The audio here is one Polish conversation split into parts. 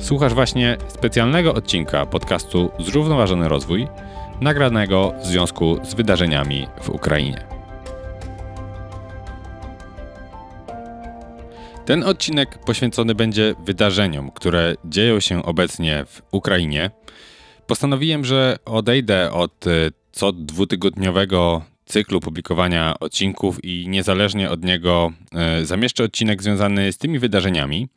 Słuchasz właśnie specjalnego odcinka podcastu Zrównoważony Rozwój, nagranego w związku z wydarzeniami w Ukrainie. Ten odcinek poświęcony będzie wydarzeniom, które dzieją się obecnie w Ukrainie. Postanowiłem, że odejdę od e, co dwutygodniowego cyklu publikowania odcinków i niezależnie od niego e, zamieszczę odcinek związany z tymi wydarzeniami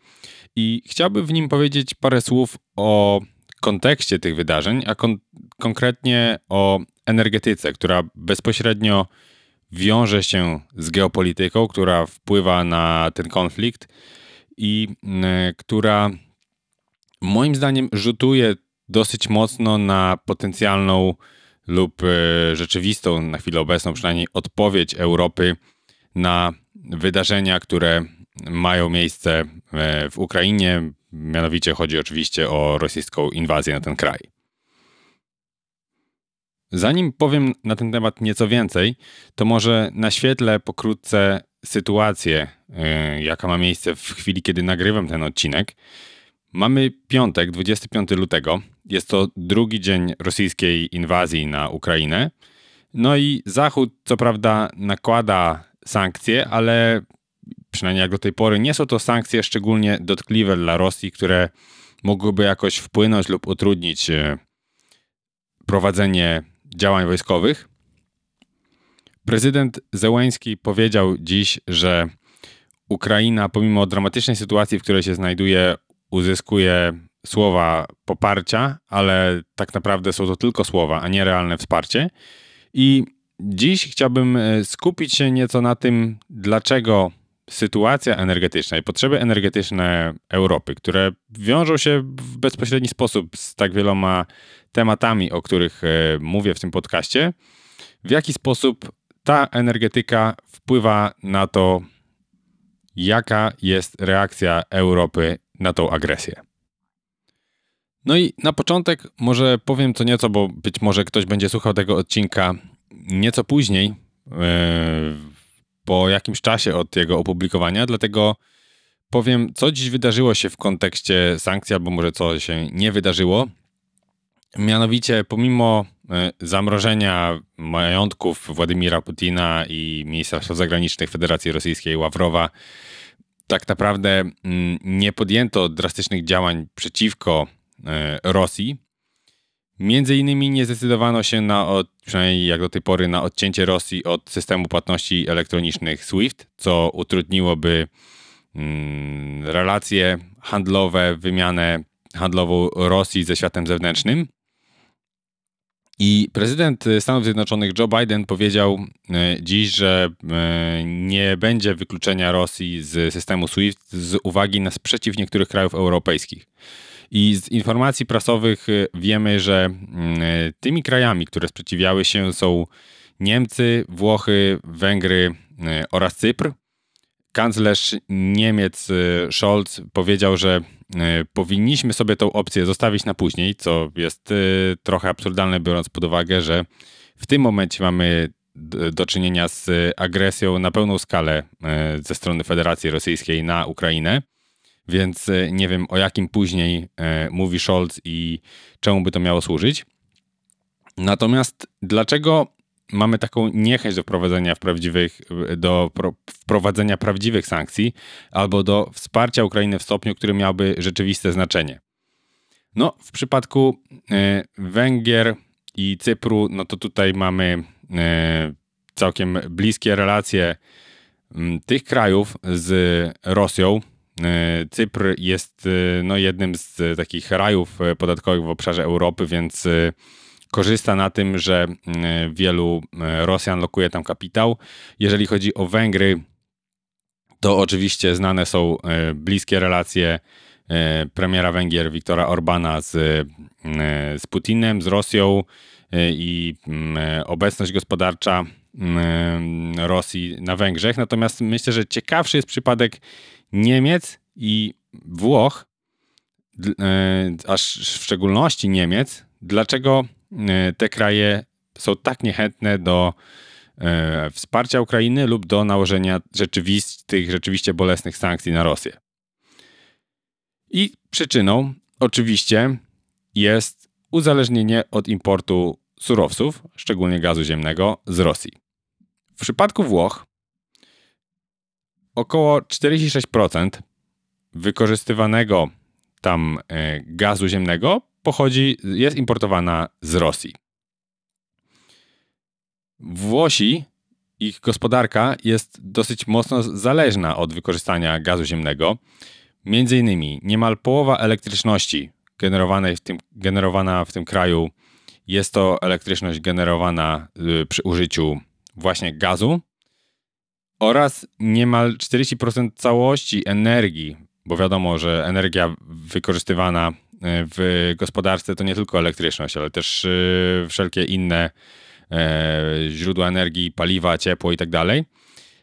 i chciałbym w nim powiedzieć parę słów o kontekście tych wydarzeń, a kon konkretnie o energetyce, która bezpośrednio wiąże się z geopolityką, która wpływa na ten konflikt i y, która moim zdaniem rzutuje dosyć mocno na potencjalną lub y, rzeczywistą na chwilę obecną przynajmniej odpowiedź Europy na wydarzenia, które mają miejsce e, w Ukrainie. Mianowicie chodzi oczywiście o rosyjską inwazję na ten kraj. Zanim powiem na ten temat nieco więcej, to może naświetlę pokrótce sytuację, e, jaka ma miejsce w chwili, kiedy nagrywam ten odcinek. Mamy piątek, 25 lutego. Jest to drugi dzień rosyjskiej inwazji na Ukrainę. No i Zachód, co prawda, nakłada sankcje, ale przynajmniej jak do tej pory, nie są to sankcje szczególnie dotkliwe dla Rosji, które mogłyby jakoś wpłynąć lub utrudnić e, prowadzenie działań wojskowych. Prezydent Zełęński powiedział dziś, że Ukraina, pomimo dramatycznej sytuacji, w której się znajduje, uzyskuje słowa poparcia, ale tak naprawdę są to tylko słowa, a nie realne wsparcie. I dziś chciałbym e, skupić się nieco na tym, dlaczego sytuacja energetyczna i potrzeby energetyczne Europy, które wiążą się w bezpośredni sposób z tak wieloma tematami, o których e, mówię w tym podcaście, w jaki sposób ta energetyka wpływa na to, jaka jest reakcja Europy na tą agresję. No i na początek może powiem co nieco, bo być może ktoś będzie słuchał tego odcinka nieco później, e, po jakimś czasie od jego opublikowania, dlatego powiem, co dziś wydarzyło się w kontekście sankcji, albo może co się nie wydarzyło. Mianowicie, pomimo e, zamrożenia majątków Władimira Putina i ministra spraw zagranicznych Federacji Rosyjskiej Ławrowa, tak naprawdę mm, nie podjęto drastycznych działań przeciwko e, Rosji. Między innymi nie zdecydowano się na, od, przynajmniej jak do tej pory, na odcięcie Rosji od systemu płatności elektronicznych SWIFT, co utrudniłoby mm, relacje handlowe, wymianę handlową Rosji ze światem zewnętrznym. I prezydent Stanów Zjednoczonych Joe Biden powiedział e, dziś, że e, nie będzie wykluczenia Rosji z systemu SWIFT z uwagi na sprzeciw niektórych krajów europejskich. I z informacji prasowych y, wiemy, że mm, y, tymi krajami, które sprzeciwiały się są Niemcy, Włochy, Węgry y, oraz Cypr. Kanclerz Niemiec Scholz powiedział, że powinniśmy sobie tą opcję zostawić na później, co jest trochę absurdalne, biorąc pod uwagę, że w tym momencie mamy do czynienia z agresją na pełną skalę ze strony Federacji Rosyjskiej na Ukrainę. Więc e, nie wiem o jakim później e, mówi Scholz i czemu by to miało służyć. Natomiast dlaczego mamy taką niechęć do wprowadzenia, prawdziwych, do wprowadzenia prawdziwych sankcji albo do wsparcia Ukrainy w stopniu, który miałby rzeczywiste znaczenie? No, w przypadku e, Węgier i Cypru, no to tutaj mamy całkiem bliskie relacje tych krajów z Rosją. E, Cypr jest e, no, jednym z takich rajów e, podatkowych w obszarze Europy, więc korzysta na tym, że wielu Rosjan lokuje tam kapitał. Jeżeli chodzi o Węgry, to oczywiście znane są bliskie relacje premiera Węgier Viktora Orbana z, z Putinem, z Rosją i obecność gospodarcza Rosji na Węgrzech. Natomiast myślę, że ciekawszy jest przypadek Niemiec i Włoch, e, aż w szczególności Niemiec, dlaczego e, te kraje są tak niechętne do e, wsparcia Ukrainy lub do nałożenia rzeczywistych, rzeczywiście bolesnych sankcji na Rosję. I przyczyną oczywiście jest uzależnienie od importu surowców, szczególnie gazu ziemnego, z Rosji. W przypadku Włoch około 46% wykorzystywanego tam e, gazu ziemnego pochodzi, jest importowana z Rosji. Włosi, ich gospodarka jest dosyć mocno zależna od wykorzystania gazu ziemnego. Między innymi niemal połowa elektryczności generowanej w tym, generowana w tym kraju jest to elektryczność generowana y, przy użyciu właśnie gazu oraz niemal 40% całości energii, bo wiadomo, że energia wykorzystywana y, w gospodarce to nie tylko elektryczność, ale też y, wszelkie inne źródła energii, paliwa, ciepło i tak.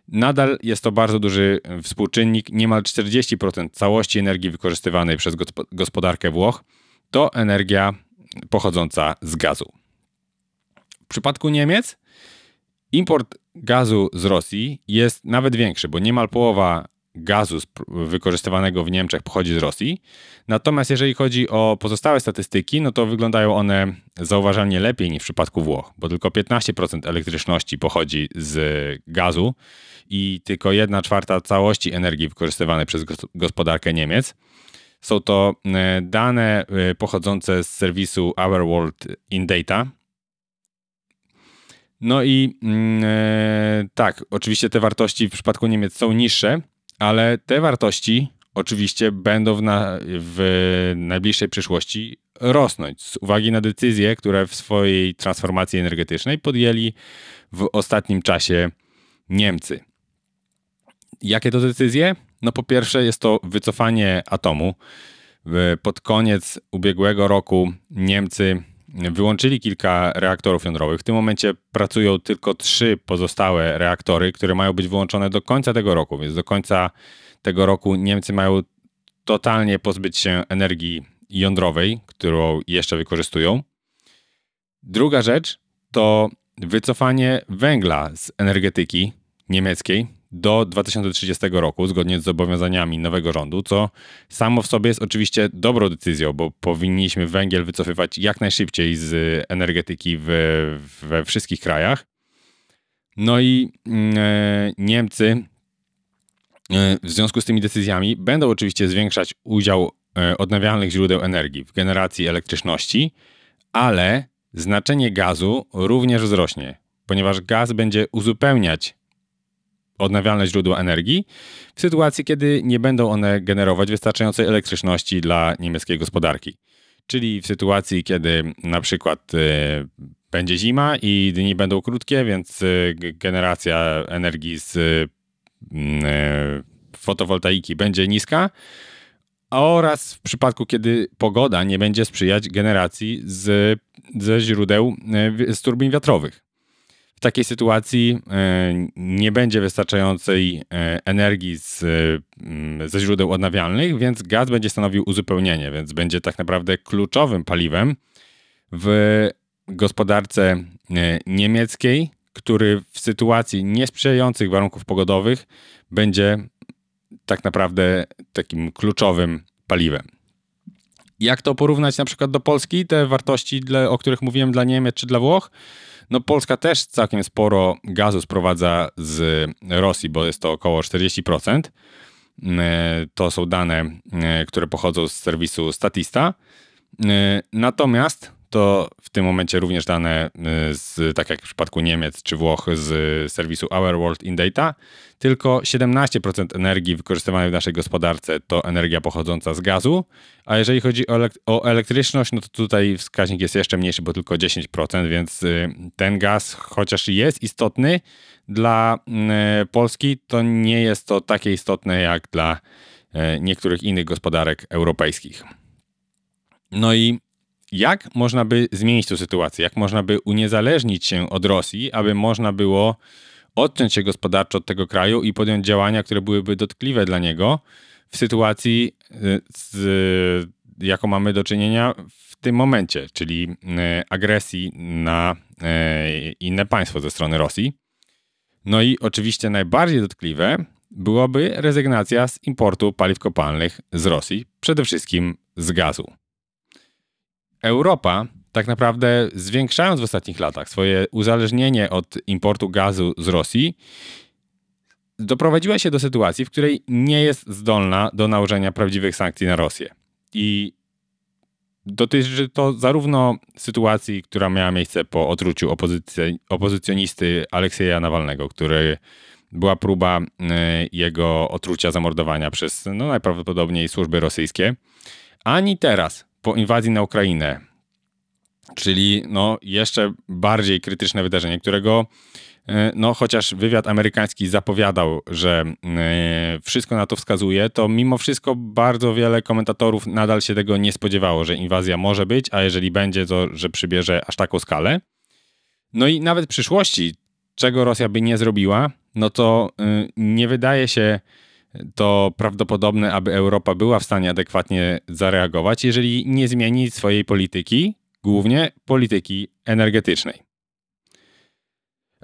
Nadal jest to bardzo duży współczynnik. Niemal 40% całości energii wykorzystywanej przez gospodarkę Włoch to energia pochodząca z gazu. W przypadku Niemiec import gazu z Rosji jest nawet większy, bo niemal połowa gazu wykorzystywanego w Niemczech pochodzi z Rosji. Natomiast jeżeli chodzi o pozostałe statystyki, no to wyglądają one zauważalnie lepiej niż w przypadku Włoch, bo tylko 15% elektryczności pochodzi z gazu i tylko 1 czwarta całości energii wykorzystywanej przez gospodarkę Niemiec. Są to e, dane e, pochodzące z serwisu Our World in Data. No i mm, e, tak, oczywiście te wartości w przypadku Niemiec są niższe, ale te wartości oczywiście będą w, na, w najbliższej przyszłości rosnąć z uwagi na decyzje, które w swojej transformacji energetycznej podjęli w ostatnim czasie Niemcy. Jakie to decyzje? No po pierwsze jest to wycofanie atomu. Pod koniec ubiegłego roku Niemcy wyłączyli kilka reaktorów jądrowych. W tym momencie pracują tylko trzy pozostałe reaktory, które mają być wyłączone do końca tego roku, więc do końca tego roku Niemcy mają totalnie pozbyć się energii jądrowej, którą jeszcze wykorzystują. Druga rzecz to wycofanie węgla z energetyki niemieckiej do 2030 roku, zgodnie z zobowiązaniami nowego rządu, co samo w sobie jest oczywiście dobrą decyzją, bo powinniśmy węgiel wycofywać jak najszybciej z energetyki w, we wszystkich krajach. No i mm, e, Niemcy e, w związku z tymi decyzjami będą oczywiście zwiększać udział e, odnawialnych źródeł energii w generacji elektryczności, ale znaczenie gazu również wzrośnie, ponieważ gaz będzie uzupełniać odnawialne źródła energii, w sytuacji, kiedy nie będą one generować wystarczającej elektryczności dla niemieckiej gospodarki. Czyli w sytuacji, kiedy na przykład y, będzie zima i dni będą krótkie, więc y, generacja energii z y, fotowoltaiki będzie niska, oraz w przypadku, kiedy pogoda nie będzie sprzyjać generacji z, ze źródeł z turbin wiatrowych. W takiej sytuacji e, nie będzie wystarczającej e, energii z, mm, ze źródeł odnawialnych, więc gaz będzie stanowił uzupełnienie, więc będzie tak naprawdę kluczowym paliwem w gospodarce e, niemieckiej, który w sytuacji niesprzyjających warunków pogodowych będzie tak naprawdę takim kluczowym paliwem. Jak to porównać na przykład do Polski, te wartości, o których mówiłem dla Niemiec czy dla Włoch? No Polska też całkiem sporo gazu sprowadza z Rosji, bo jest to około 40%. E, to są dane, e, które pochodzą z serwisu Statista. E, natomiast to w tym momencie również dane y, z, tak jak w przypadku Niemiec czy Włoch z serwisu Our World in Data, tylko 17% energii wykorzystywanej w naszej gospodarce to energia pochodząca z gazu, a jeżeli chodzi o, elek o elektryczność, no to tutaj wskaźnik jest jeszcze mniejszy, bo tylko 10%, więc y, ten gaz, chociaż jest istotny dla y, Polski, to nie jest to takie istotne jak dla niektórych innych gospodarek europejskich. No i jak można by zmienić tę sytuację? Jak można by uniezależnić się od Rosji, aby można było odciąć się gospodarczo od tego kraju i podjąć działania, które byłyby dotkliwe dla niego w sytuacji, y, z, jaką mamy do czynienia w tym momencie, czyli y, agresji na y, inne państwo ze strony Rosji. No i oczywiście najbardziej dotkliwe byłoby rezygnacja z importu paliw kopalnych z Rosji, przede wszystkim z gazu. Europa tak naprawdę zwiększając w ostatnich latach swoje uzależnienie od importu gazu z Rosji, doprowadziła się do sytuacji, w której nie jest zdolna do nałożenia prawdziwych sankcji na Rosję. I dotyczy to zarówno sytuacji, która miała miejsce po otruciu opozycjonisty Aleksieja Nawalnego, który była próba e, jego otrucia, zamordowania przez no, najprawdopodobniej służby rosyjskie, ani teraz po inwazji na Ukrainę, czyli no, jeszcze bardziej krytyczne wydarzenie, którego e, no, chociaż wywiad amerykański zapowiadał, że e, wszystko na to wskazuje, to mimo wszystko bardzo wiele komentatorów nadal się tego nie spodziewało, że inwazja może być, a jeżeli będzie, to że przybierze aż taką skalę. No i nawet w przyszłości, czego Rosja by nie zrobiła, no to y, nie wydaje się to prawdopodobne, aby Europa była w stanie adekwatnie zareagować, jeżeli nie zmieni swojej polityki, głównie polityki energetycznej.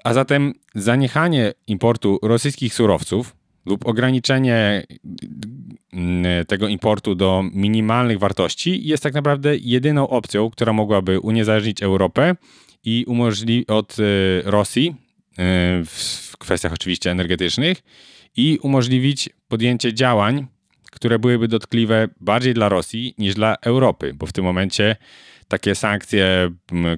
A zatem zaniechanie importu rosyjskich surowców lub ograniczenie y, tego importu do minimalnych wartości jest tak naprawdę jedyną opcją, która mogłaby uniezależnić Europę i umożliwić od y, Rosji w kwestiach oczywiście energetycznych i umożliwić podjęcie działań, które byłyby dotkliwe bardziej dla Rosji niż dla Europy, bo w tym momencie takie sankcje,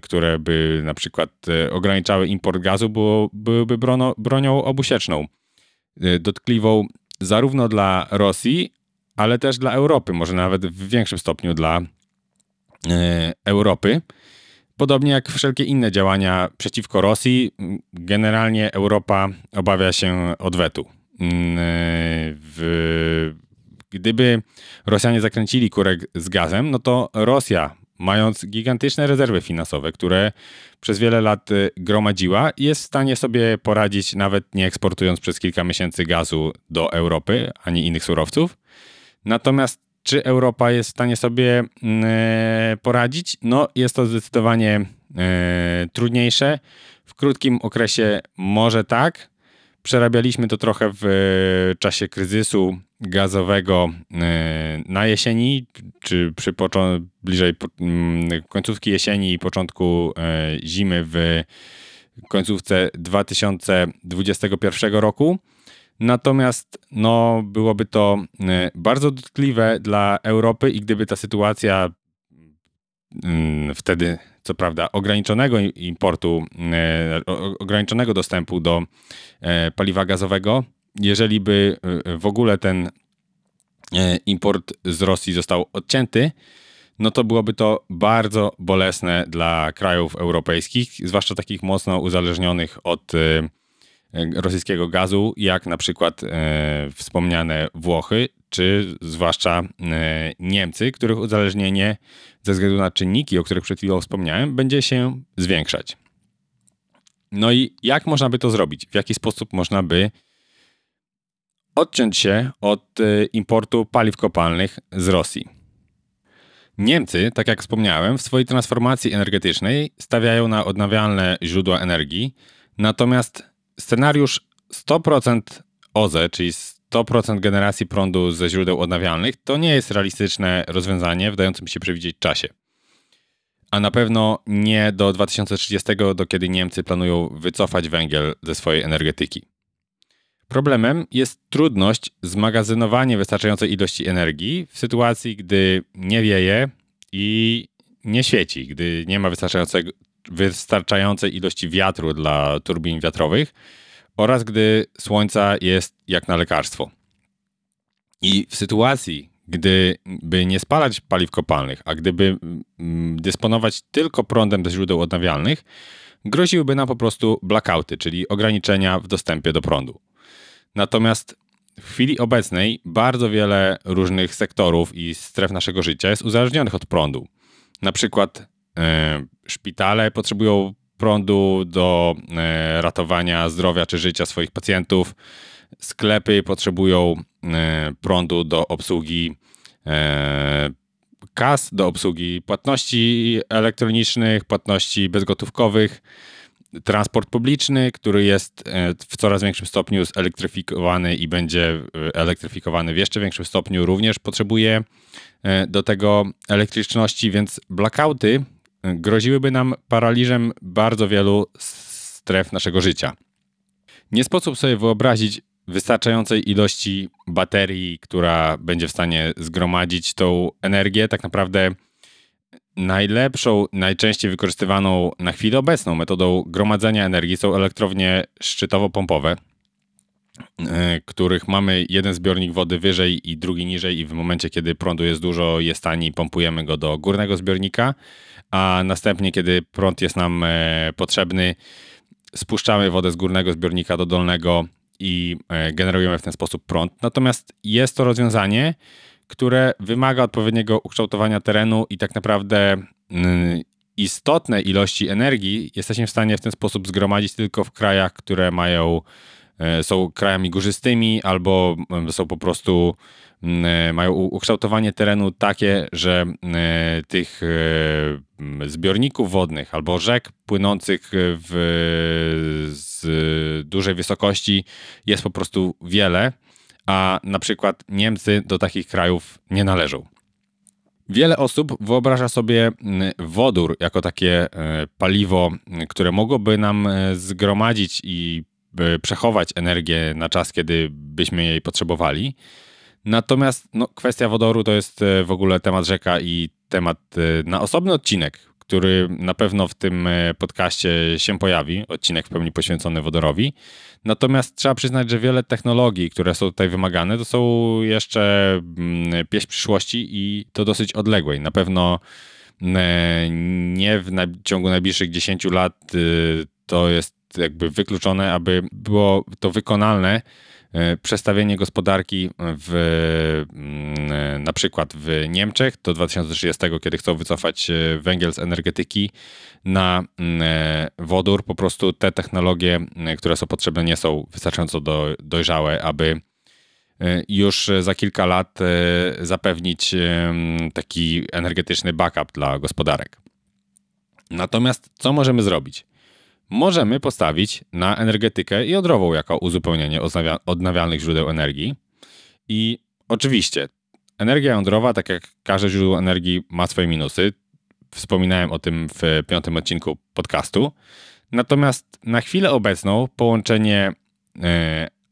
które by na przykład e, ograniczały import gazu, było, byłyby brono, bronią obusieczną, e, dotkliwą zarówno dla Rosji, ale też dla Europy, może nawet w większym stopniu dla e, Europy. Podobnie jak wszelkie inne działania przeciwko Rosji, generalnie Europa obawia się odwetu. Mm, w, gdyby Rosjanie zakręcili kurek z gazem, no to Rosja, mając gigantyczne rezerwy finansowe, które przez wiele lat y, gromadziła, jest w stanie sobie poradzić, nawet nie eksportując przez kilka miesięcy gazu do Europy ani innych surowców. Natomiast czy Europa jest w stanie sobie mm, e, poradzić? No, jest to zdecydowanie e, trudniejsze. W krótkim okresie może tak. Przerabialiśmy to trochę w czasie kryzysu gazowego e, na jesieni, czy przy bliżej mm, końcówki jesieni i początku zimy w końcówce 2021 roku. Natomiast no, byłoby to e, bardzo dotkliwe dla Europy i gdyby ta sytuacja wtedy, co prawda, ograniczonego importu, e, ograniczonego dostępu do e, paliwa gazowego, jeżeli by w ogóle ten import z Rosji został odcięty, no to byłoby to bardzo bolesne dla krajów europejskich, zwłaszcza takich mocno uzależnionych od E, rosyjskiego gazu, jak na przykład e, wspomniane Włochy, czy zwłaszcza e, Niemcy, których uzależnienie ze względu na czynniki, o których przed chwilą wspomniałem, będzie się zwiększać. No i jak można by to zrobić? W jaki sposób można by odciąć się od e, importu paliw kopalnych z Rosji? Niemcy, tak jak wspomniałem, w swojej transformacji energetycznej stawiają na odnawialne źródła energii, natomiast scenariusz 100% OZE, czyli 100% generacji prądu ze źródeł odnawialnych, to nie jest realistyczne rozwiązanie w dającym się przewidzieć czasie. A na pewno nie do 2030, do kiedy Niemcy planują wycofać węgiel ze swojej energetyki. Problemem jest trudność zmagazynowania wystarczającej ilości energii w sytuacji, gdy nie wieje i nie świeci, gdy nie ma wystarczającej ilości wiatru dla turbin wiatrowych oraz gdy słońca jest jak na lekarstwo. I w sytuacji, gdyby nie spalać paliw kopalnych, a gdyby mm, dysponować tylko prądem ze źródeł odnawialnych, groziłyby nam po prostu blackouty, czyli ograniczenia w dostępie do prądu. Natomiast w chwili obecnej bardzo wiele różnych sektorów i stref naszego życia jest uzależnionych od prądu. Na przykład E, szpitale potrzebują prądu do e, ratowania zdrowia czy życia swoich pacjentów. Sklepy potrzebują e, prądu do obsługi kas, do obsługi płatności elektronicznych, płatności bezgotówkowych. transport publiczny, który jest w coraz większym stopniu zelektryfikowany i będzie elektryfikowany w jeszcze większym stopniu, również potrzebuje do tego elektryczności, więc blackouty groziłyby nam paraliżem bardzo wielu stref naszego życia. Nie sposób sobie wyobrazić wystarczającej ilości baterii, która będzie w stanie zgromadzić tą energię. Tak naprawdę najlepszą, najczęściej wykorzystywaną na chwilę obecną metodą gromadzenia energii są elektrownie szczytowo-pompowe, których mamy jeden zbiornik wody wyżej i drugi niżej i w momencie, kiedy prądu jest dużo, jest tani, pompujemy go do górnego zbiornika, a następnie, kiedy prąd jest nam e, potrzebny, spuszczamy wodę z górnego zbiornika do dolnego i e, generujemy w ten sposób prąd. Natomiast jest to rozwiązanie, które wymaga odpowiedniego ukształtowania terenu i tak naprawdę istotne ilości energii jesteśmy w stanie w ten sposób zgromadzić tylko w krajach, które mają, e, są krajami górzystymi albo są po prostu e, mają ukształtowanie terenu takie, że e, tych e, zbiorników wodnych albo rzek płynących w, z dużej wysokości jest po prostu wiele, a na przykład Niemcy do takich krajów nie należą. Wiele osób wyobraża sobie wodór jako takie paliwo, które mogłoby nam zgromadzić i przechować energię na czas, kiedy byśmy jej potrzebowali. Natomiast no, kwestia wodoru to jest e, w ogóle temat rzeka i temat e, na osobny odcinek, który na pewno w tym e, podcaście się pojawi, odcinek w pełni poświęcony wodorowi. Natomiast trzeba przyznać, że wiele technologii, które są tutaj wymagane, to są jeszcze mm, pieśń przyszłości i to dosyć odległej. Na pewno nie w ciągu najbliższych 10 lat to jest jakby wykluczone, aby było to wykonalne E, przestawienie gospodarki w, mm, na przykład w Niemczech do 2030, kiedy chcą wycofać e, węgiel z energetyki na mm, e, wodór, po prostu te technologie, które są potrzebne, nie są wystarczająco do, dojrzałe, aby już za kilka lat zapewnić taki energetyczny backup dla gospodarek. Natomiast co możemy zrobić? Możemy postawić na energetykę jądrową jako uzupełnienie odnawialnych źródeł energii. I oczywiście energia jądrowa, tak jak każde źródło energii, ma swoje minusy. Wspominałem o tym w piątym odcinku podcastu. Natomiast na chwilę obecną połączenie y,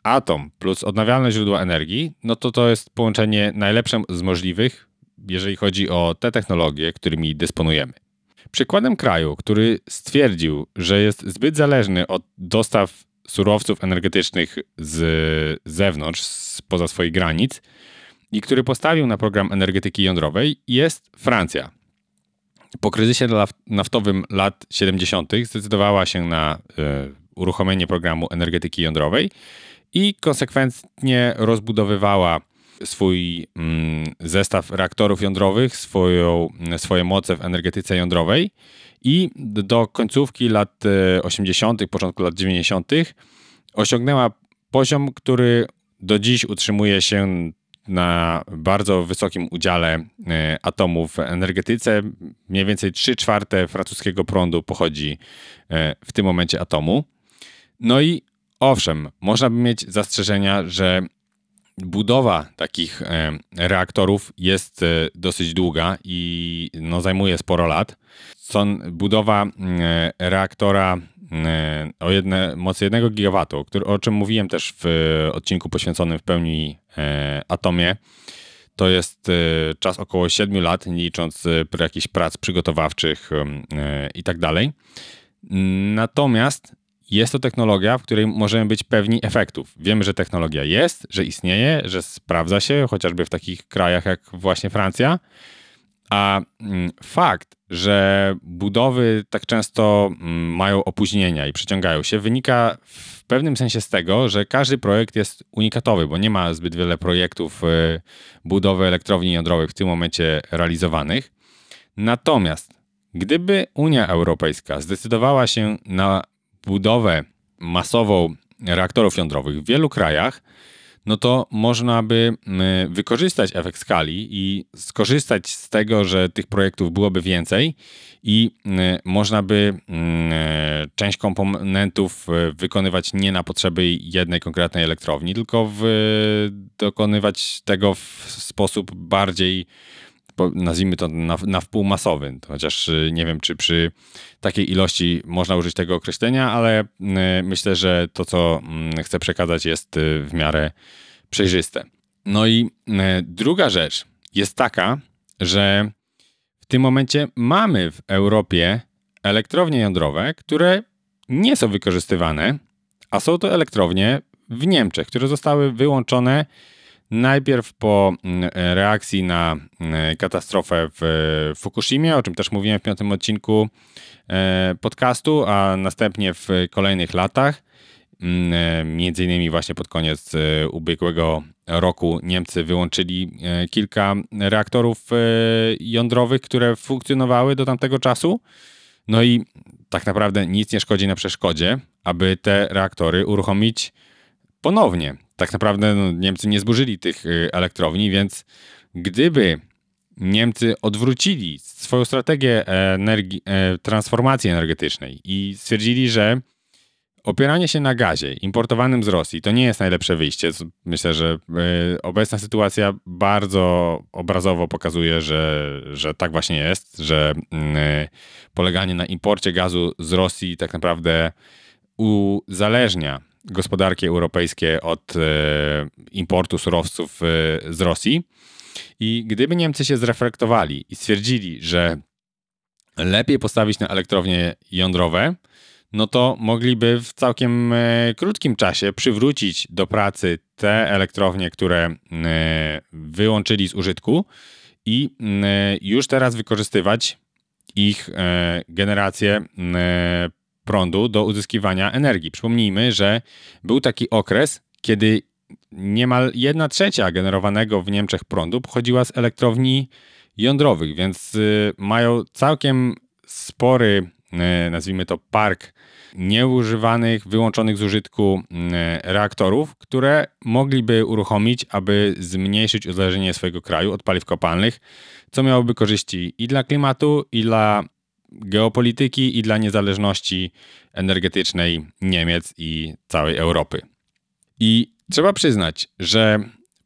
atom plus odnawialne źródła energii, no to to jest połączenie najlepsze z możliwych, jeżeli chodzi o te technologie, którymi dysponujemy. Przykładem kraju, który stwierdził, że jest zbyt zależny od dostaw surowców energetycznych z zewnątrz, spoza swoich granic i który postawił na program energetyki jądrowej jest Francja. Po kryzysie naftowym lat 70. zdecydowała się na y, uruchomienie programu energetyki jądrowej i konsekwentnie rozbudowywała swój mm, zestaw reaktorów jądrowych, swoją, swoje moce w energetyce jądrowej i do końcówki lat 80., e, początku lat 90. osiągnęła poziom, który do dziś utrzymuje się na bardzo wysokim udziale e, atomów w energetyce. Mniej więcej 3 czwarte francuskiego prądu pochodzi e, w tym momencie atomu. No i owszem, można by mieć zastrzeżenia, że budowa takich e, reaktorów jest e, dosyć długa i no, zajmuje sporo lat. budowa e, reaktora o jedne, mocy 1 gigawatu, który, o czym mówiłem też w odcinku poświęconym w pełni atomie, to jest czas około 7 lat, nie licząc jakichś prac przygotowawczych i tak dalej. Natomiast jest to technologia, w której możemy być pewni efektów. Wiemy, że technologia jest, że istnieje, że sprawdza się, chociażby w takich krajach jak właśnie Francja. A mm, fakt, że budowy tak często mm, mają opóźnienia i przeciągają się, wynika w pewnym sensie z tego, że każdy projekt jest unikatowy, bo nie ma zbyt wiele projektów y, budowy elektrowni jądrowych w tym momencie realizowanych. Natomiast gdyby Unia Europejska zdecydowała się na budowę masową reaktorów jądrowych w wielu krajach, no to można by wykorzystać efekt skali i skorzystać z tego, że tych projektów byłoby więcej i można by część komponentów e, wykonywać nie na potrzeby jednej konkretnej elektrowni, tylko w, dokonywać tego w sposób bardziej nazwijmy to na, na wpół masowy, chociaż y, nie wiem, czy przy takiej ilości można użyć tego określenia, ale y, myślę, że to, co mm, chcę przekazać, jest y, w miarę przejrzyste. No i druga rzecz jest taka, że w tym momencie mamy w Europie elektrownie jądrowe, które nie są wykorzystywane, a są to elektrownie w Niemczech, które zostały wyłączone Najpierw po mm, reakcji na mm, katastrofę w Fukushimie, o czym też mówiłem w piątym odcinku e, podcastu, a następnie w kolejnych latach, mm, e, między innymi właśnie pod koniec e, ubiegłego roku Niemcy wyłączyli kilka reaktorów jądrowych, które funkcjonowały do tamtego czasu. No i tak naprawdę nic nie szkodzi na przeszkodzie, aby te reaktory uruchomić ponownie tak naprawdę no, Niemcy nie zburzyli tych y, elektrowni, więc gdyby Niemcy odwrócili swoją strategię energii, e, transformacji energetycznej i stwierdzili, że opieranie się na gazie importowanym z Rosji to nie jest najlepsze wyjście. Myślę, że e, obecna sytuacja bardzo obrazowo pokazuje, że, że tak właśnie jest, że mm, e, poleganie na imporcie gazu z Rosji tak naprawdę uzależnia gospodarki europejskie od e, importu surowców e, z Rosji. I gdyby Niemcy się zreflektowali i stwierdzili, że lepiej postawić na elektrownie jądrowe, no to mogliby w całkiem e, krótkim czasie przywrócić do pracy te elektrownie, które wyłączyli z użytku i już teraz wykorzystywać ich generację prądu do uzyskiwania energii. Przypomnijmy, że był taki okres, kiedy niemal jedna trzecia generowanego w Niemczech prądu pochodziła z elektrowni jądrowych, więc y, mają całkiem spory, y, nazwijmy to park nieużywanych, wyłączonych z użytku y, reaktorów, które mogliby uruchomić, aby zmniejszyć uzależnienie swojego kraju od paliw kopalnych, co miałoby korzyści i dla klimatu, i dla geopolityki i dla niezależności energetycznej Niemiec i całej Europy. I trzeba przyznać, że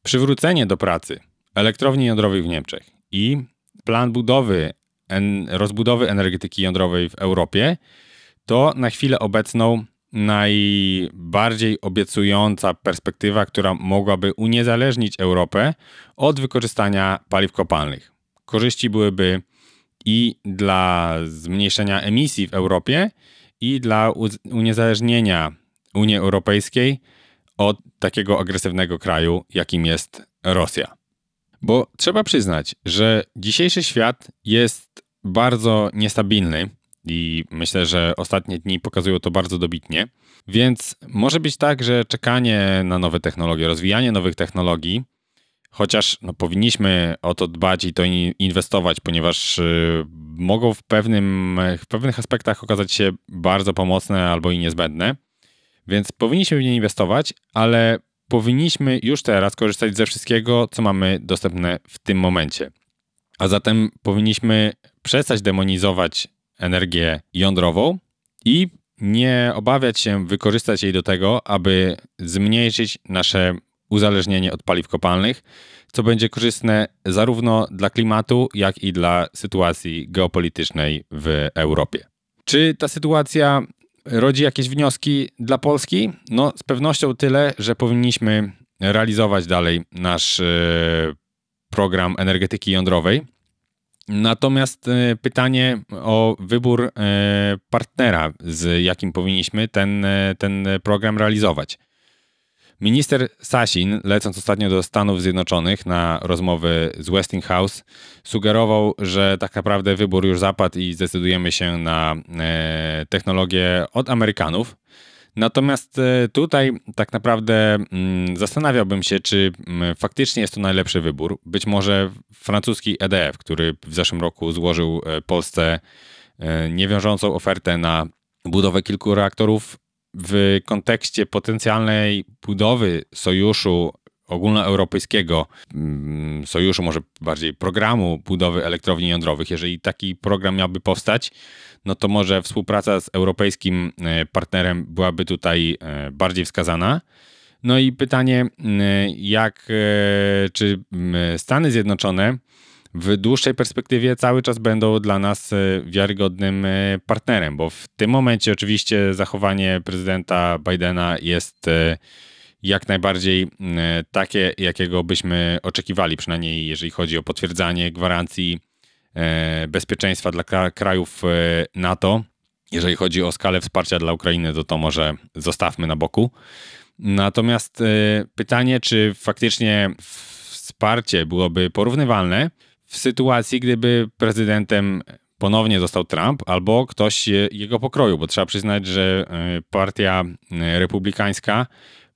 przywrócenie do pracy elektrowni jądrowych w Niemczech i plan budowy, rozbudowy energetyki jądrowej w Europie to na chwilę obecną najbardziej obiecująca perspektywa, która mogłaby uniezależnić Europę od wykorzystania paliw kopalnych. Korzyści byłyby i dla zmniejszenia emisji w Europie, i dla uniezależnienia Unii Europejskiej od takiego agresywnego kraju, jakim jest Rosja. Bo trzeba przyznać, że dzisiejszy świat jest bardzo niestabilny i myślę, że ostatnie dni pokazują to bardzo dobitnie. Więc może być tak, że czekanie na nowe technologie, rozwijanie nowych technologii Chociaż no, powinniśmy o to dbać i to inwestować, ponieważ y, mogą w, pewnym, w pewnych aspektach okazać się bardzo pomocne albo i niezbędne. Więc powinniśmy w nie inwestować, ale powinniśmy już teraz korzystać ze wszystkiego, co mamy dostępne w tym momencie. A zatem powinniśmy przestać demonizować energię jądrową i nie obawiać się wykorzystać jej do tego, aby zmniejszyć nasze uzależnienie od paliw kopalnych, co będzie korzystne zarówno dla klimatu, jak i dla sytuacji geopolitycznej w Europie. Czy ta sytuacja rodzi jakieś wnioski dla Polski? No, z pewnością tyle, że powinniśmy realizować dalej nasz e, program energetyki jądrowej. Natomiast e, pytanie o wybór e, partnera, z jakim powinniśmy ten, ten program realizować. Minister Sasin, lecąc ostatnio do Stanów Zjednoczonych na rozmowy z Westinghouse, sugerował, że tak naprawdę wybór już zapadł i zdecydujemy się na e, technologię od Amerykanów. Natomiast e, tutaj tak naprawdę mm, zastanawiałbym się, czy mm, faktycznie jest to najlepszy wybór. Być może francuski EDF, który w zeszłym roku złożył e, Polsce niewiążącą ofertę na budowę kilku reaktorów w kontekście potencjalnej budowy sojuszu ogólnoeuropejskiego mm, sojuszu, może bardziej programu budowy elektrowni jądrowych. Jeżeli taki program miałby powstać, no to może współpraca z europejskim e, partnerem byłaby tutaj e, bardziej wskazana. No i pytanie, jak, czy Stany Zjednoczone w dłuższej perspektywie cały czas będą dla nas wiarygodnym partnerem, bo w tym momencie oczywiście zachowanie prezydenta Bidena jest jak najbardziej takie, jakiego byśmy oczekiwali, przynajmniej jeżeli chodzi o potwierdzanie gwarancji e, bezpieczeństwa dla krajów e, NATO. Jeżeli chodzi o skalę wsparcia dla Ukrainy, to to może zostawmy na boku. Natomiast e, pytanie, czy faktycznie wsparcie byłoby porównywalne w sytuacji, gdyby prezydentem ponownie został Trump albo ktoś jego pokroju, bo trzeba przyznać, że partia republikańska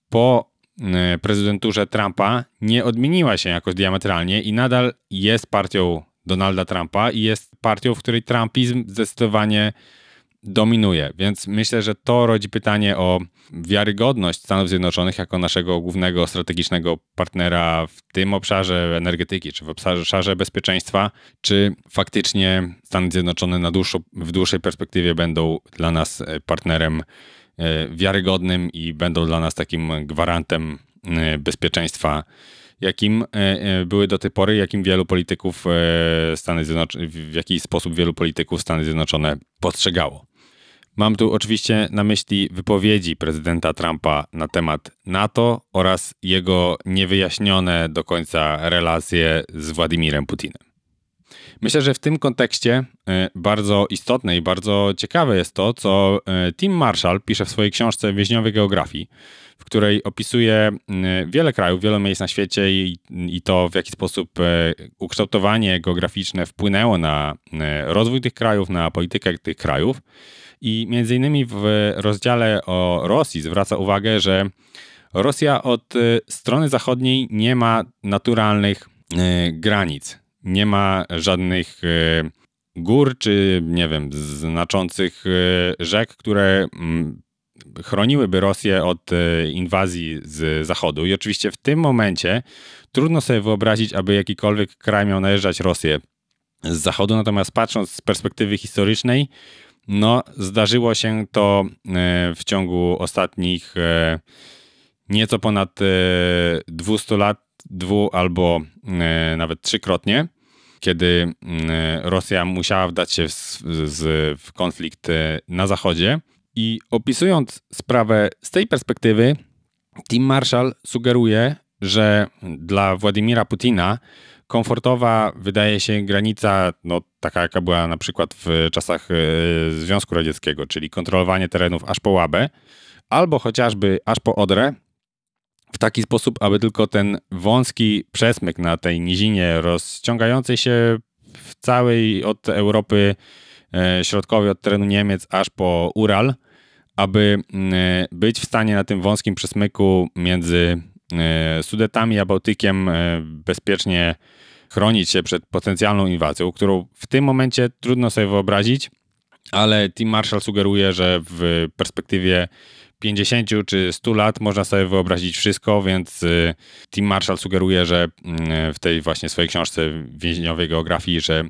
po e, prezydenturze Trumpa nie odmieniła się jakoś diametralnie i nadal jest partią Donalda Trumpa i jest partią, w której Trumpizm zdecydowanie dominuje. Więc myślę, że to rodzi pytanie o wiarygodność Stanów Zjednoczonych jako naszego głównego strategicznego partnera w tym obszarze energetyki, czy w obszarze bezpieczeństwa, czy faktycznie Stany Zjednoczone na dłuższą, w dłuższej perspektywie będą dla nas partnerem E, wiarygodnym i będą dla nas takim gwarantem e, bezpieczeństwa, jakim e, były do tej pory, jakim wielu polityków Stany Zjednoczone, w jaki sposób wielu polityków Stany Zjednoczone postrzegało. Mam tu oczywiście na myśli wypowiedzi prezydenta Trumpa na temat NATO oraz jego niewyjaśnione do końca relacje z Władimirem Putinem. Myślę, że w tym kontekście e, bardzo istotne i bardzo ciekawe jest to, co e, Tim Marshall pisze w swojej książce Więźniowej Geografii, w której opisuje wiele krajów, wiele miejsc na świecie i, i to, w jaki sposób e, ukształtowanie geograficzne wpłynęło na rozwój tych krajów, na politykę tych krajów. I między innymi w rozdziale o Rosji zwraca uwagę, że Rosja od strony zachodniej nie ma naturalnych granic nie ma żadnych e, gór czy, nie wiem, znaczących e, rzek, które mm, chroniłyby Rosję od e, inwazji z zachodu. I oczywiście w tym momencie trudno sobie wyobrazić, aby jakikolwiek kraj miał najeżdżać Rosję z zachodu. Natomiast patrząc z perspektywy historycznej, no, zdarzyło się to w ciągu ostatnich nieco ponad 200 lat, dwu albo nawet trzykrotnie kiedy mm, Rosja musiała wdać się w, konflikt e, na Zachodzie. I opisując sprawę z tej perspektywy, Tim Marshall sugeruje, że dla Władimira Putina komfortowa wydaje się granica, no, taka jaka była na przykład w czasach e, Związku Radzieckiego, czyli kontrolowanie terenów aż po Łabę, albo chociażby aż po Odrę, w taki sposób, aby tylko ten wąski przesmyk na tej nizinie rozciągającej się w całej od Europy e, Środkowej, od terenu Niemiec aż po Ural, aby e, być w stanie na tym wąskim przesmyku między Sudetami a Bałtykiem bezpiecznie chronić się przed potencjalną inwazją, którą w tym momencie trudno sobie wyobrazić, ale Tim Marshall sugeruje, że w perspektywie 50 czy 100 lat można sobie wyobrazić wszystko, więc y, Tim Marshall sugeruje, że mm, w tej właśnie swojej książce więźniowej geografii, że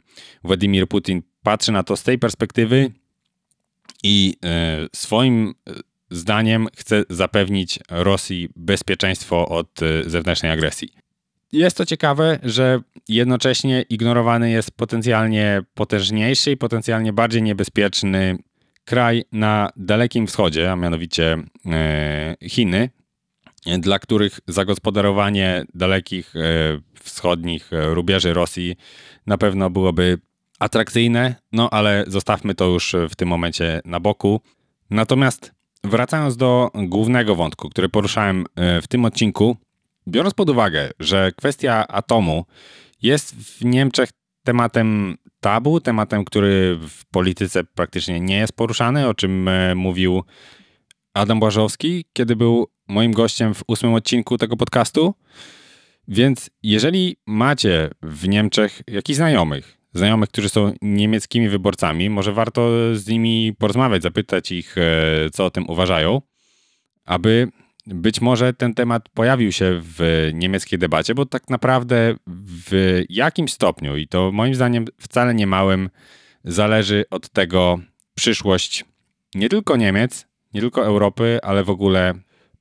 Władimir Putin patrzy na to z tej perspektywy i y, swoim y, zdaniem chce zapewnić Rosji bezpieczeństwo od zewnętrznej agresji. Jest to ciekawe, że jednocześnie ignorowany jest potencjalnie potężniejszy i potencjalnie bardziej niebezpieczny kraj na Dalekim Wschodzie, a mianowicie e, Chiny, dla których zagospodarowanie dalekich e, wschodnich rubieży Rosji na pewno byłoby atrakcyjne, no ale zostawmy to już w tym momencie na boku. Natomiast wracając do głównego wątku, który poruszałem e, w tym odcinku, biorąc pod uwagę, że kwestia atomu jest w Niemczech tematem tabu, tematem, który w polityce praktycznie nie jest poruszany, o czym e, mówił Adam Błażowski, kiedy był moim gościem w ósmym odcinku tego podcastu. Więc jeżeli macie w Niemczech jakichś znajomych, znajomych, którzy są niemieckimi wyborcami, może warto z nimi porozmawiać, zapytać ich, e, co o tym uważają, aby być może ten temat pojawił się w niemieckiej debacie, bo tak naprawdę w jakim stopniu, i to moim zdaniem wcale nie małym, zależy od tego przyszłość nie tylko Niemiec, nie tylko Europy, ale w ogóle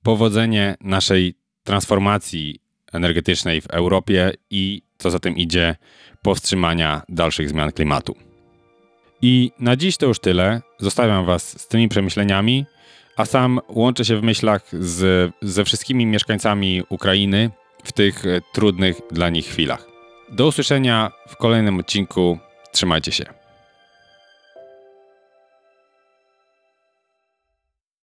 powodzenie naszej transformacji energetycznej w Europie i co za tym idzie, powstrzymania dalszych zmian klimatu. I na dziś to już tyle. Zostawiam Was z tymi przemyśleniami, a sam łączę się w myślach z, ze wszystkimi mieszkańcami Ukrainy w tych trudnych dla nich chwilach. Do usłyszenia w kolejnym odcinku. Trzymajcie się.